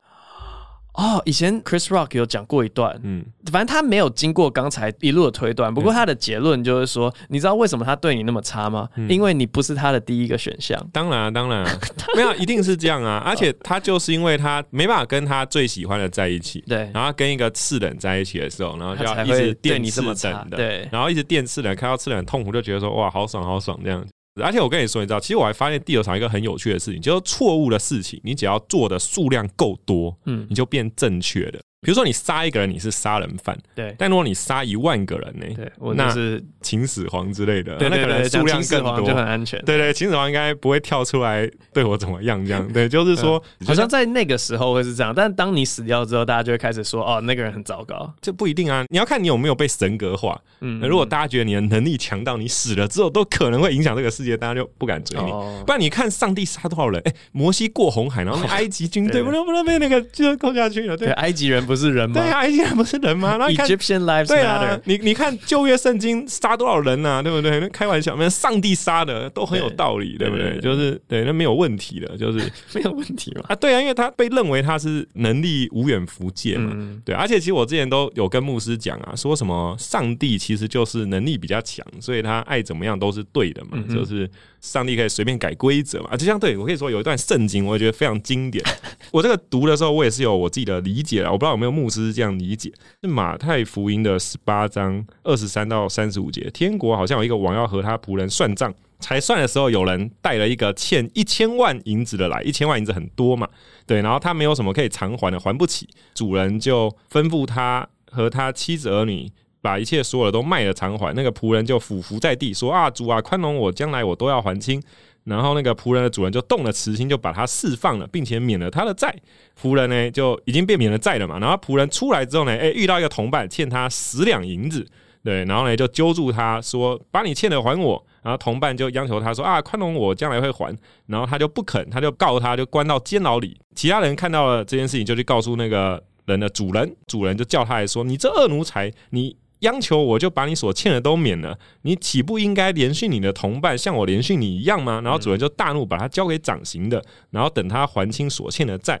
哦，以前 Chris Rock 有讲过一段，嗯，反正他没有经过刚才一路的推断，不过他的结论就是说，你知道为什么他对你那么差吗？嗯、因为你不是他的第一个选项。当然啊，当然啊，没有，一定是这样啊。而且他就是因为他没办法跟他最喜欢的在一起，对，然后跟一个次等在一起的时候，然后就要一直电次等的，对，然后一直电次等，看到次等很痛苦，就觉得说哇，好爽，好爽这样。而且我跟你说，你知道，其实我还发现地球上一个很有趣的事情，就是错误的事情，你只要做的数量够多，嗯，你就变正确的。比如说你杀一个人，你是杀人犯，对。但如果你杀一万个人呢？对，那是秦始皇之类的，那可能数量更多，就很安全。对对，秦始皇应该不会跳出来对我怎么样这样。对，就是说，好像在那个时候会是这样，但当你死掉之后，大家就会开始说，哦，那个人很糟糕。这不一定啊，你要看你有没有被神格化。嗯，如果大家觉得你的能力强到你死了之后都可能会影响这个世界，大家就不敢追你。不然你看上帝杀多少人？哎，摩西过红海，然后 埃及军队不能不能被那个就扣下去了。对，埃及人不是人吗？对啊。竟然不是人吗？那你看 Egyptian lives matter。对啊，你你看旧约圣经杀多少人啊？对不对？那开玩笑，那上帝杀的都很有道理，对，不对？就是对，那没有问题的，就是 没有问题嘛。啊，对啊，因为他被认为他是能力无远弗届嘛。嗯、对，而且其实我之前都有跟牧师讲啊，说什么上帝其实就是能力比较强，所以他爱怎么样都是对的嘛，嗯、就是。上帝可以随便改规则嘛？就像对我可以说有一段圣经，我也觉得非常经典。我这个读的时候，我也是有我自己的理解了。我不知道有没有牧师这样理解。是马太福音的十八章二十三到三十五节，天国好像有一个王要和他仆人算账，才算的时候，有人带了一个欠一千万银子的来，一千万银子很多嘛？对，然后他没有什么可以偿还的，还不起，主人就吩咐他和他妻子儿女。把一切所有的都卖了偿还，那个仆人就俯伏在地说：“啊，主啊，宽容我，将来我都要还清。”然后那个仆人的主人就动了慈心，就把他释放了，并且免了他的债。仆人呢就已经被免了债了嘛。然后仆人出来之后呢，诶，遇到一个同伴欠他十两银子，对，然后呢就揪住他说：“把你欠的还我。”然后同伴就央求他说：“啊，宽容我，将来会还。”然后他就不肯，他就告他，就关到监牢里。其他人看到了这件事情，就去告诉那个人的主人，主人就叫他来说：“你这恶奴才，你。”央求我就把你所欠的都免了，你岂不应该连续你的同伴，像我连续你一样吗？然后主人就大怒，把他交给掌刑的，然后等他还清所欠的债，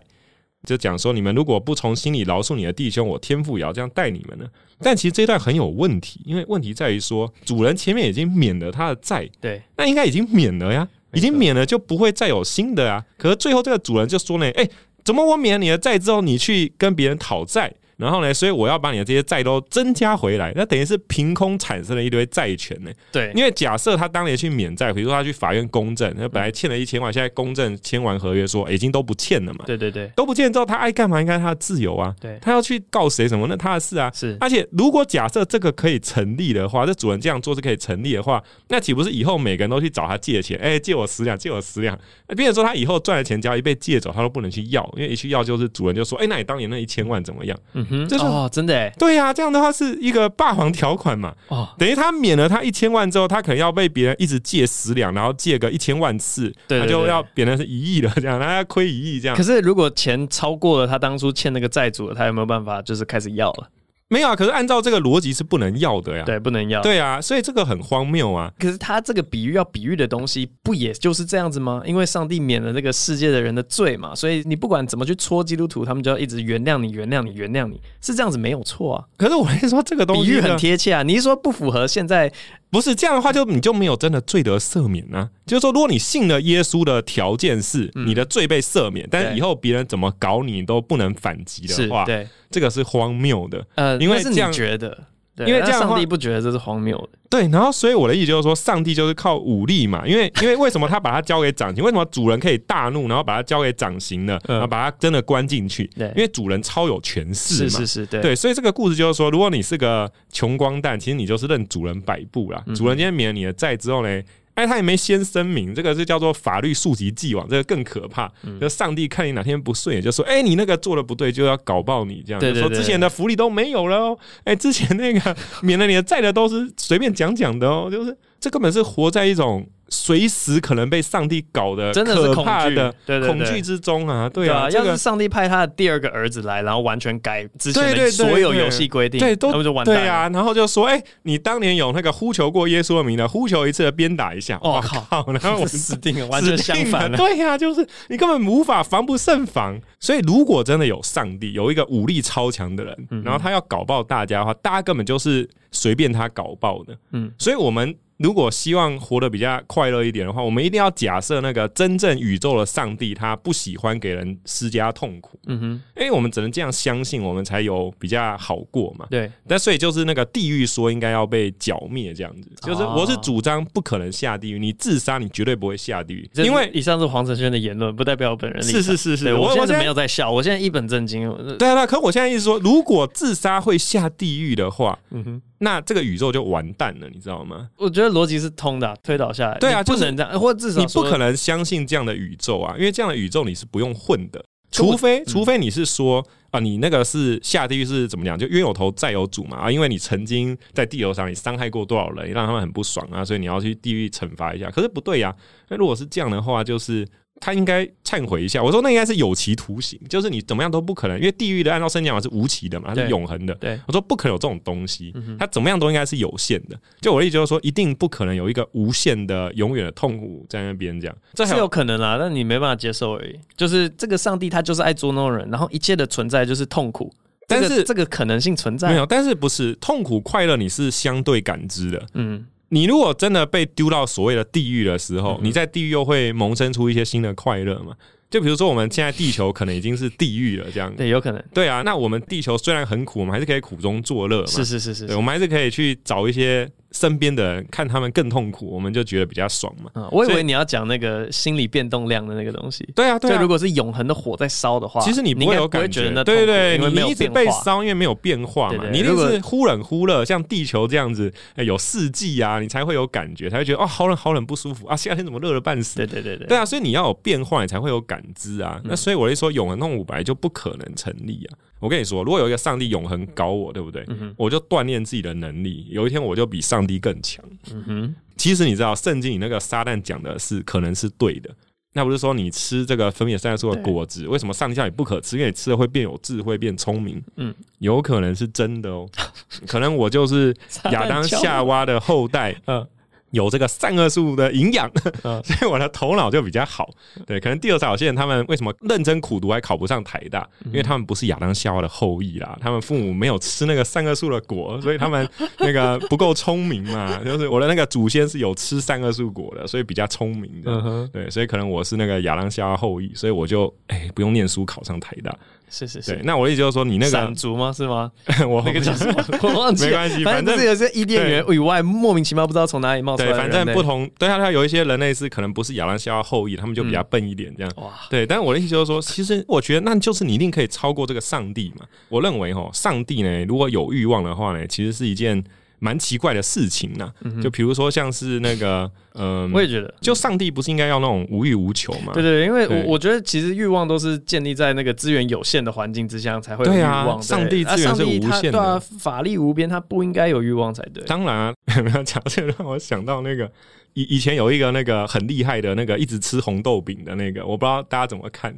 就讲说：你们如果不从心里饶恕你的弟兄，我天父也要这样待你们呢。但其实这段很有问题，因为问题在于说，主人前面已经免了他的债，对，那应该已经免了呀，已经免了就不会再有新的啊。可是最后这个主人就说呢：哎，怎么我免了你的债之后，你去跟别人讨债？然后呢，所以我要把你的这些债都增加回来，那等于是凭空产生了一堆债权呢。对，因为假设他当年去免债，比如说他去法院公证，他本来欠了一千万，现在公证签完合约说已经都不欠了嘛。对对对，都不欠之后，他爱干嘛应该他的自由啊。对，他要去告谁什么，那他的事啊。是，而且如果假设这个可以成立的话，这主人这样做是可以成立的话，那岂不是以后每个人都去找他借钱？哎，借我十两，借我十两。那变成说他以后赚的钱只要一被借走，他都不能去要，因为一去要就是主人就说，哎，那你当年那一千万怎么样？嗯哼，就是哦，真的。对对呀，这样的话是一个霸王条款嘛？哦，等于他免了他一千万之后，他可能要被别人一直借十两，然后借个一千万次，他就要变成是一亿了，这样他要亏一亿这样。可是如果钱超过了他当初欠那个债主，他有没有办法就是开始要了？没有啊，可是按照这个逻辑是不能要的呀。对，不能要。对啊，所以这个很荒谬啊。可是他这个比喻要比喻的东西，不也就是这样子吗？因为上帝免了这个世界的人的罪嘛，所以你不管怎么去戳基督徒，他们就要一直原谅你，原谅你，原谅你，是这样子没有错啊。可是我跟你说，这个东西比喻很贴切啊。你是说不符合现在？不是这样的话，就你就没有真的罪得赦免呢、啊？就是说，如果你信了耶稣的条件是你的罪被赦免，嗯、但是以后别人怎么搞你都不能反击的话，对，这个是荒谬的。呃，因为这样觉得。因为这样，上帝不觉得这是荒谬的。对，然后所以我的意思就是说，上帝就是靠武力嘛。因为因为为什么他把它交给掌刑？为什么主人可以大怒，然后把它交给掌刑呢？然后把它真的关进去？因为主人超有权势嘛。是是是，对对。所以这个故事就是说，如果你是个穷光蛋，其实你就是任主人摆布啦。主人今天免了你的债之后呢？哎，他也没先声明，这个是叫做法律溯及既往，这个更可怕。嗯、就上帝看你哪天不顺眼，就说：“哎，你那个做的不对，就要搞爆你。”这样，对对对对，说之前的福利都没有了哦。哎，之前那个 免了你的债的都是随便讲讲的哦，就是这根本是活在一种随时可能被上帝搞的真的是可怕的恐惧之中啊，对啊，要是上帝派他的第二个儿子来，然后完全改之前的所有游戏规定，对，都就完。对啊，然后就说，哎，你当年有那个呼求过耶稣的名的，呼求一次的鞭打一下，我靠，然后我死定了，完全相反了。对呀，就是你根本无法防不胜防。所以如果真的有上帝，有一个武力超强的人，然后他要搞爆大家的话，大家根本就是随便他搞爆的。嗯，所以我们。如果希望活得比较快乐一点的话，我们一定要假设那个真正宇宙的上帝，他不喜欢给人施加痛苦。嗯哼，因为我们只能这样相信，我们才有比较好过嘛。对，但所以就是那个地狱说应该要被剿灭这样子，就是我是主张不可能下地狱，你自杀你绝对不会下地狱，因为以上是黄承轩的言论，不代表我本人。是是是是，我现在没有在笑，我现在一本正经。对啊，可我现在意思说，如果自杀会下地狱的话，嗯哼。那这个宇宙就完蛋了，你知道吗？我觉得逻辑是通的，推导下来，对啊，不能这样，或至少你不可能相信这样的宇宙啊，因为这样的宇宙你是不用混的，除非除非你是说啊，你那个是下地狱是怎么讲？就冤有头债有主嘛啊，因为你曾经在地球上你伤害过多少人，让他们很不爽啊，所以你要去地狱惩罚一下。可是不对呀，那如果是这样的话，就是。他应该忏悔一下。我说那应该是有期徒刑，就是你怎么样都不可能，因为地狱的按照圣经讲法是无期的嘛，它是永恒的。对，我说不可能有这种东西，它怎么样都应该是有限的。就我的意思就是说，一定不可能有一个无限的、永远的痛苦在那边这样。这是有可能啊，但你没办法接受而已。就是这个上帝他就是爱捉弄人，然后一切的存在就是痛苦，但是这个可能性存在没有？但是不是痛苦快乐你是相对感知的，嗯。你如果真的被丢到所谓的地狱的时候，你在地狱又会萌生出一些新的快乐嘛？就比如说我们现在地球可能已经是地狱了，这样对，有可能。对啊，那我们地球虽然很苦，我们还是可以苦中作乐嘛。是是是是，对，我们还是可以去找一些。身边的人看他们更痛苦，我们就觉得比较爽嘛。嗯，我以为你要讲那个心理变动量的那个东西。对啊，对啊。就如果是永恒的火在烧的话，其实你不会有感觉。对对对，你一直被烧，因为没有变化嘛。你一定是忽冷忽热，像地球这样子，有四季啊，你才会有感觉，才会觉得哦，好冷好冷不舒服啊，夏天怎么热了半死？对对对对。对啊，所以你要有变化，你才会有感知啊。那所以我就说，永恒痛苦本来就不可能成立啊。我跟你说，如果有一个上帝永恒搞我，对不对？嗯、我就锻炼自己的能力，有一天我就比上帝更强。嗯哼，其实你知道，圣经里那个撒旦讲的是可能是对的。那不是说你吃这个分别善恶树的果子，对为什么上帝叫你不可吃？因为你吃了会变有智慧，变聪明。嗯，有可能是真的哦。可能我就是亚当夏娃的后代。嗯。有这个善恶树的营养，所以我的头脑就比较好。对，可能第二场有些人他们为什么认真苦读还考不上台大？因为他们不是亚当夏娃的后裔啦，他们父母没有吃那个善恶树的果，所以他们那个不够聪明嘛。就是我的那个祖先是有吃善恶树果的，所以比较聪明的。对，所以可能我是那个亚当夏娃后裔，所以我就哎不用念书考上台大。是是是，那我的意思就是说，你那个闪族吗？是吗？我那个叫什么？我忘记了。没关系，反正是有些伊甸园以外，莫名其妙不知道从哪里冒出来。对，反正不同。对啊，他有一些人类是可能不是亚当夏娃后裔，他们就比较笨一点，这样。哇。对，但我的意思就是说，其实我觉得那就是你一定可以超过这个上帝嘛。我认为哈，上帝呢，如果有欲望的话呢，其实是一件。蛮奇怪的事情呢，就比如说像是那个，嗯，我也觉得，就上帝不是应该要那种无欲无求嘛？对对，因为我我觉得其实欲望都是建立在那个资源有限的环境之下才会有欲望。上帝资源是无限的，法力无边，他不应该有欲望才对。当然啊，没有讲这个让我想到那个。以以前有一个那个很厉害的那个一直吃红豆饼的那个，我不知道大家怎么看，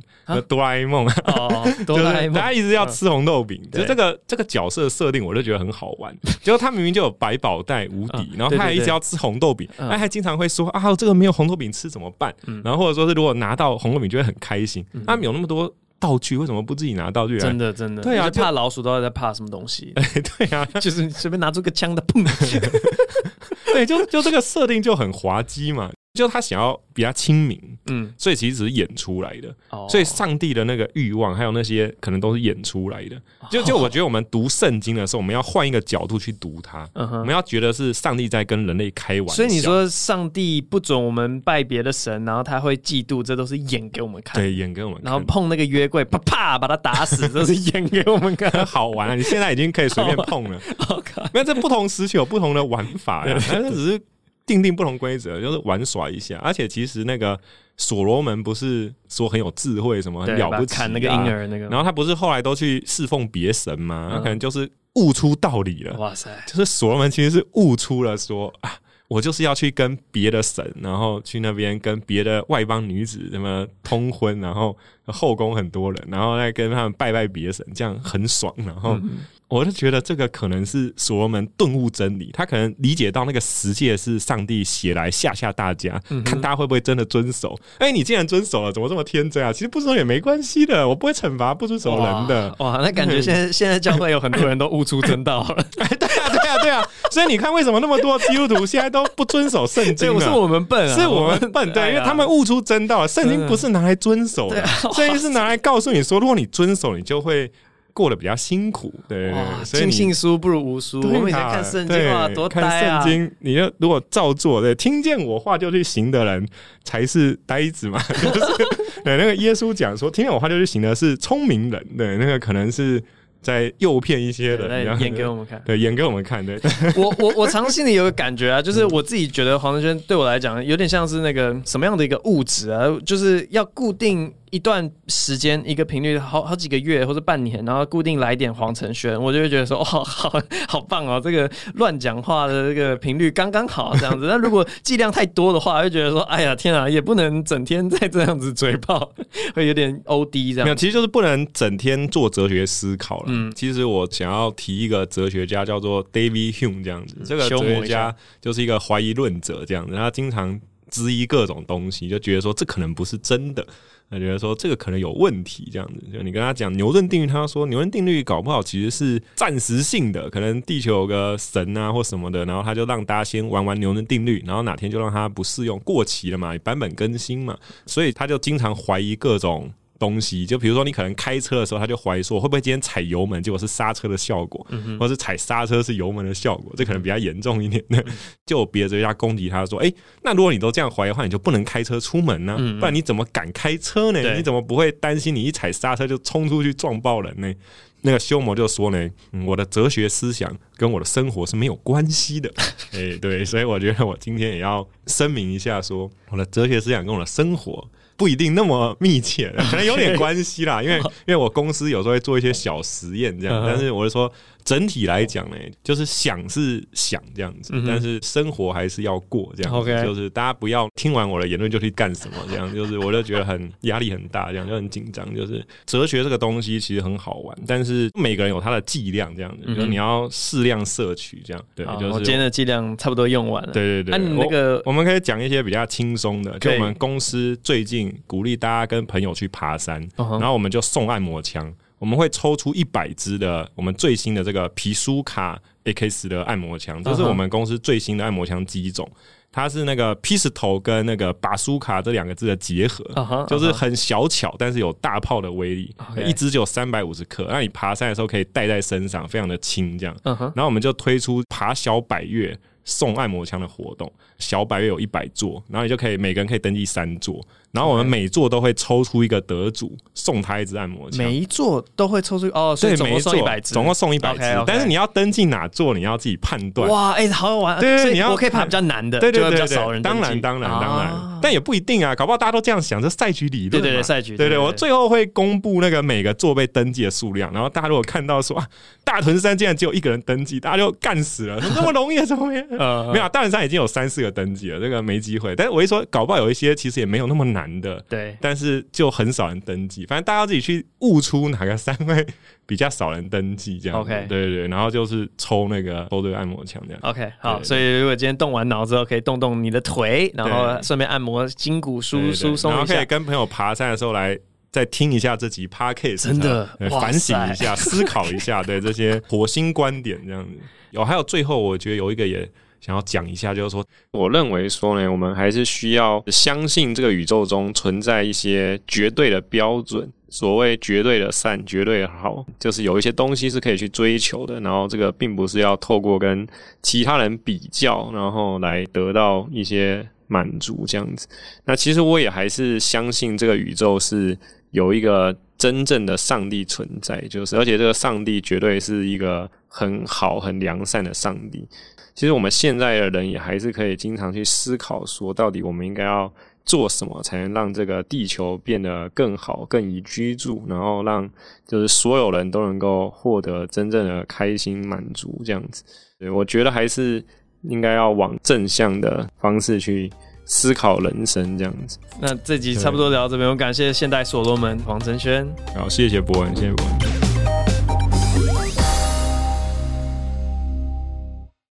哆啦 A 梦哦，哆啦 A 梦，大家一直要吃红豆饼，就这个这个角色设定，我就觉得很好玩。结果他明明就有百宝袋无敌，然后他还一直要吃红豆饼，他还经常会说啊，这个没有红豆饼吃怎么办？然后或者说是如果拿到红豆饼就会很开心。他们有那么多道具，为什么不自己拿道具？真的真的，对啊，怕老鼠都在怕什么东西？哎，对啊，就是随便拿出个枪的，砰！对，就就这个设定就很滑稽嘛。就他想要比较亲民，嗯，所以其实只是演出来的。哦，所以上帝的那个欲望，还有那些可能都是演出来的。就就我觉得我们读圣经的时候，我们要换一个角度去读它。嗯哼，我们要觉得是上帝在跟人类开玩笑。所以你说上帝不准我们拜别的神，然后他会嫉妒，这都是演给我们看。对，演给我们看。然后碰那个约柜，啪啪把他打死，这是演给我们看。好玩啊！你现在已经可以随便碰了。OK，因为这不同时期有不同的玩法呀，但是只是。定定不同规则，就是玩耍一下。而且其实那个所罗门不是说很有智慧，什么很了不起，砍那个婴儿那个。然后他不是后来都去侍奉别神吗？他可能就是悟出道理了。哇塞！就是所罗门其实是悟出了说啊，我就是要去跟别的神，然后去那边跟别的外邦女子什么通婚，然后后宫很多人，然后再跟他们拜拜别神，这样很爽，然后。嗯我就觉得这个可能是所罗门顿悟真理，他可能理解到那个十诫是上帝写来吓吓大家，嗯、看大家会不会真的遵守。哎、欸，你既然遵守了，怎么这么天真啊？其实不遵守也没关系的，我不会惩罚不遵守人的。哇，哇，那感觉现在 现在教会有很多人都悟出真道了。哎，对啊，对啊，对啊。所以你看，为什么那么多基督徒现在都不遵守圣经？是我们笨啊，是我们笨。对，因为他们悟出真道了。圣经不是拿来遵守的，圣经是拿来告诉你说，如果你遵守，你就会。过得比较辛苦，对，所以尽信书不如无书。我们以前看圣经啊，多呆啊！看圣经，你要如果照做，对，听见我话就去行的人才是呆子嘛。就是对，那个耶稣讲说，听见我话就去行的是聪明人，对，那个可能是。在诱骗一些人，演给我们看，对，演给我们看。对，我我我常心里有个感觉啊，就是我自己觉得黄仁轩对我来讲有点像是那个什么样的一个物质啊，就是要固定一段时间、一个频率，好好几个月或者半年，然后固定来点黄承轩，我就会觉得说，哦，好好棒哦，这个乱讲话的这个频率刚刚好这样子。那如果剂量太多的话，就觉得说，哎呀，天啊，也不能整天在这样子嘴炮，会有点 OD 这样。没有，其实就是不能整天做哲学思考了。嗯，其实我想要提一个哲学家，叫做 David Hume 这样子。这个哲学家就是一个怀疑论者这样子，他经常质疑各种东西，就觉得说这可能不是真的。他觉得说这个可能有问题，这样子。就你跟他讲牛顿定律，他说牛顿定律搞不好其实是暂时性的，可能地球有个神啊或什么的，然后他就让大家先玩玩牛顿定律，然后哪天就让它不适用，过期了嘛，版本更新嘛，所以他就经常怀疑各种。东西就比如说，你可能开车的时候，他就怀疑说，会不会今天踩油门，结果是刹车的效果，或者是踩刹车是油门的效果，这可能比较严重一点的。就有别的哲学家攻击他说：“哎，那如果你都这样怀疑的话，你就不能开车出门呢？不然你怎么敢开车呢？你怎么不会担心你一踩刹车就冲出去撞爆人呢？”那个修魔就说呢：“我的哲学思想跟我的生活是没有关系的。”哎，对，所以我觉得我今天也要声明一下，说我的哲学思想跟我的生活。不一定那么密切，可能有点 关系啦，因为因为我公司有时候会做一些小实验这样，但是我是说。整体来讲呢，就是想是想这样子，嗯、但是生活还是要过这样.就是大家不要听完我的言论就去干什么这样，就是我就觉得很压力很大，这样就很紧张。就是哲学这个东西其实很好玩，但是每个人有他的剂量这样子，嗯、就是你要适量摄取这样。对，就是我今天的剂量差不多用完了。对对对，那个我，我们可以讲一些比较轻松的，就我们公司最近鼓励大家跟朋友去爬山，然后我们就送按摩枪。我们会抽出一百支的我们最新的这个皮苏卡 X 的按摩枪，这是我们公司最新的按摩枪机种。它是那个 pistol 跟那个把苏卡这两个字的结合，就是很小巧，但是有大炮的威力。一支就有三百五十克，那你爬山的时候可以带在身上，非常的轻。这样，然后我们就推出爬小百岳送按摩枪的活动，小百岳有一百座，然后你就可以每个人可以登记三座。然后我们每座都会抽出一个得主，送他一支按摩枪。每一座都会抽出哦，所以总共送一百支，总共送一百支。但是你要登记哪座，你要自己判断。哇，哎，好好玩。对，你要我可以判比较难的，对对对对，当然当然当然，但也不一定啊，搞不好大家都这样想，这赛局理论。对对对，赛局。对对，我最后会公布那个每个座被登记的数量，然后大家如果看到说啊，大屯山竟然只有一个人登记，大家就干死了，怎么那么容易啊？怎么没有？没有，大屯山已经有三四个登记了，这个没机会。但是我一说，搞不好有一些其实也没有那么难的。对。但是就很少人登记，反正大家自己去悟出哪个三位比较少人登记这样。OK，对对对，然后就是抽那个抽对按摩枪这样。OK，好，所以如果今天动完脑之后，可以动动你的腿，然后顺便按摩筋骨舒疏松，然后可以跟朋友爬山的时候来再听一下这集 Podcast，真的反省一下，思考一下，对这些火星观点这样子。有还有最后，我觉得有一个也。想要讲一下，就是说，我认为说呢，我们还是需要相信这个宇宙中存在一些绝对的标准，所谓绝对的善、绝对的好，就是有一些东西是可以去追求的。然后，这个并不是要透过跟其他人比较，然后来得到一些满足这样子。那其实我也还是相信这个宇宙是有一个真正的上帝存在，就是而且这个上帝绝对是一个很好、很良善的上帝。其实我们现在的人也还是可以经常去思考，说到底我们应该要做什么，才能让这个地球变得更好、更宜居住，然后让就是所有人都能够获得真正的开心满足这样子。对，我觉得还是应该要往正向的方式去思考人生，这样子。那这集差不多聊到这边，我感谢现代所罗门黄承轩。好，谢谢博文，谢谢博文。